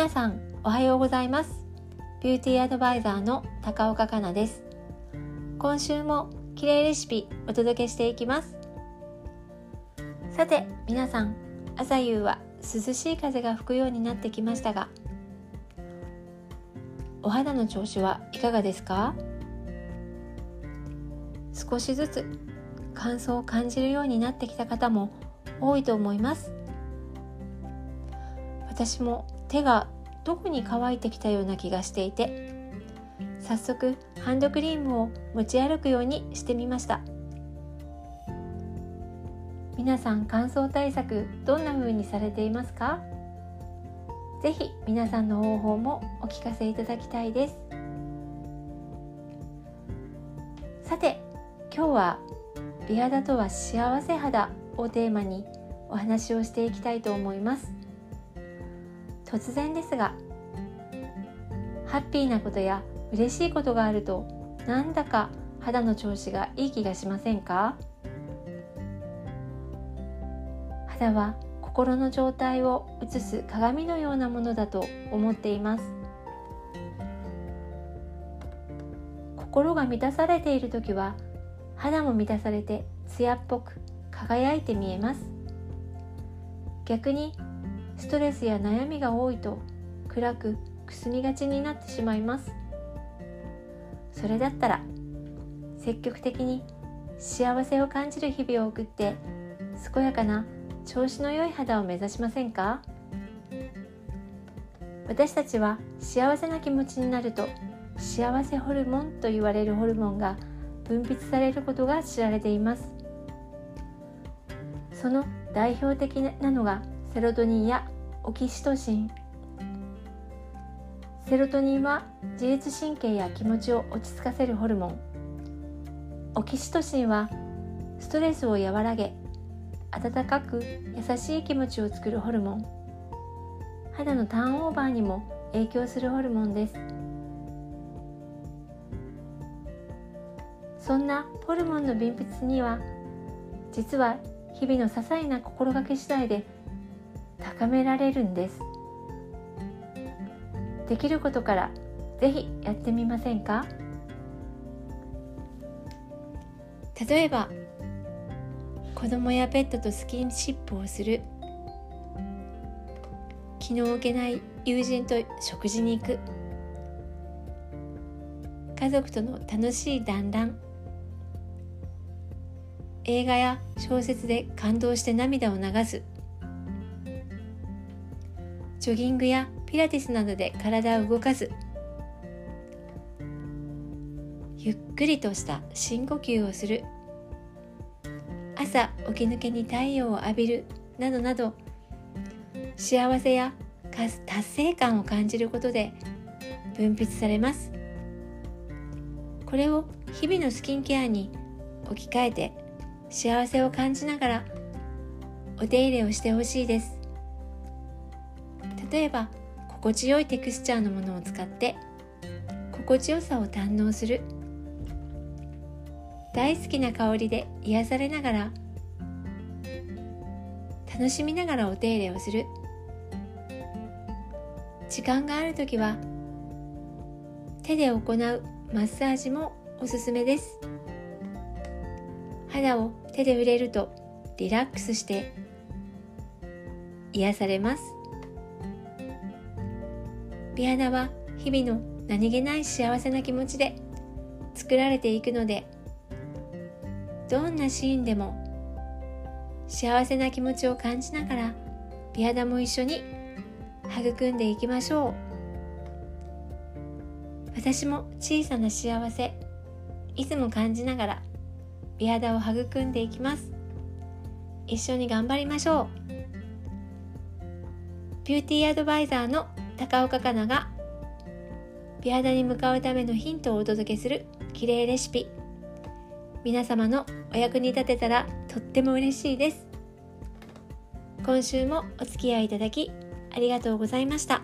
皆さんおはようございます。ビューティーアドバイザーの高岡香奈です。今週も綺麗レシピお届けしていきます。さて皆さん朝夕は涼しい風が吹くようになってきましたがお肌の調子はいかがですか？少しずつ乾燥を感じるようになってきた方も多いと思います。私も手が特に乾いてきたような気がしていて早速ハンドクリームを持ち歩くようにしてみました。皆さん乾燥対策どんな風にされていますか？ぜひ皆さんの方法もお聞かせいただきたいです。さて今日は美肌とは幸せ肌をテーマにお話をしていきたいと思います。突然ですがハッピーなことや嬉しいことがあるとなんだか肌の調子がいい気がしませんか？肌は心の状態を映す鏡のようなものだと思っています。心が満たされている時は肌も満たされて艶っぽく輝いて見えます。逆にストレスや悩みが多いと暗くくすみがちになってしまいます。それだったら積極的に幸せを感じる日々を送って健やかな調子の良い肌を目指しませんか？私たちは幸せな気持ちになると幸せホルモンと言われるホルモンが分泌されることが知られています。その代表的なのがセロトニンやオキシトシン。セロトニンは自律神経や気持ちを落ち着かせるホルモン。オキシトシンはストレスを和らげ温かく優しい気持ちを作るホルモン。肌のターンオーバーにも影響するホルモンです。そんなホルモンの分泌には実は日々の些細な心がけ次第で高められるんです。できることからぜひやってみませんか？例えば子供やペットとスキンシップをする。気の置けない友人と食事に行く。家族との楽しい団らん。映画や小説で感動して涙を流す。ジョギングやピラティスなどで体を動かす。ゆっくりとした深呼吸をする。朝起き抜けに太陽を浴びる。などなど。幸せや達成感を感じることで分泌されます。これを日々のスキンケアに置き換えて幸せを感じながらお手入れをしてほしいです。例えば心地よいテクスチャーのものを使って心地よさを堪能する。大好きな香りで癒されながら楽しみながらお手入れをする。時間がある時は手で行うマッサージもおすすめです。肌を手で触れるとリラックスして癒されます。美肌は日々の何気ない幸せな気持ちで作られていくのでどんなシーンでも幸せな気持ちを感じながら美肌も一緒に育んでいきましょう。私も小さな幸せいつも感じながら美肌を育んでいきます。一緒に頑張りましょう。ビューティーアドバイザーの高岡かなが美肌に向かうためのヒントをお届けする綺麗レシピ。皆様のお役に立てたらとっても嬉しいです。今週もお付き合いいただきありがとうございました。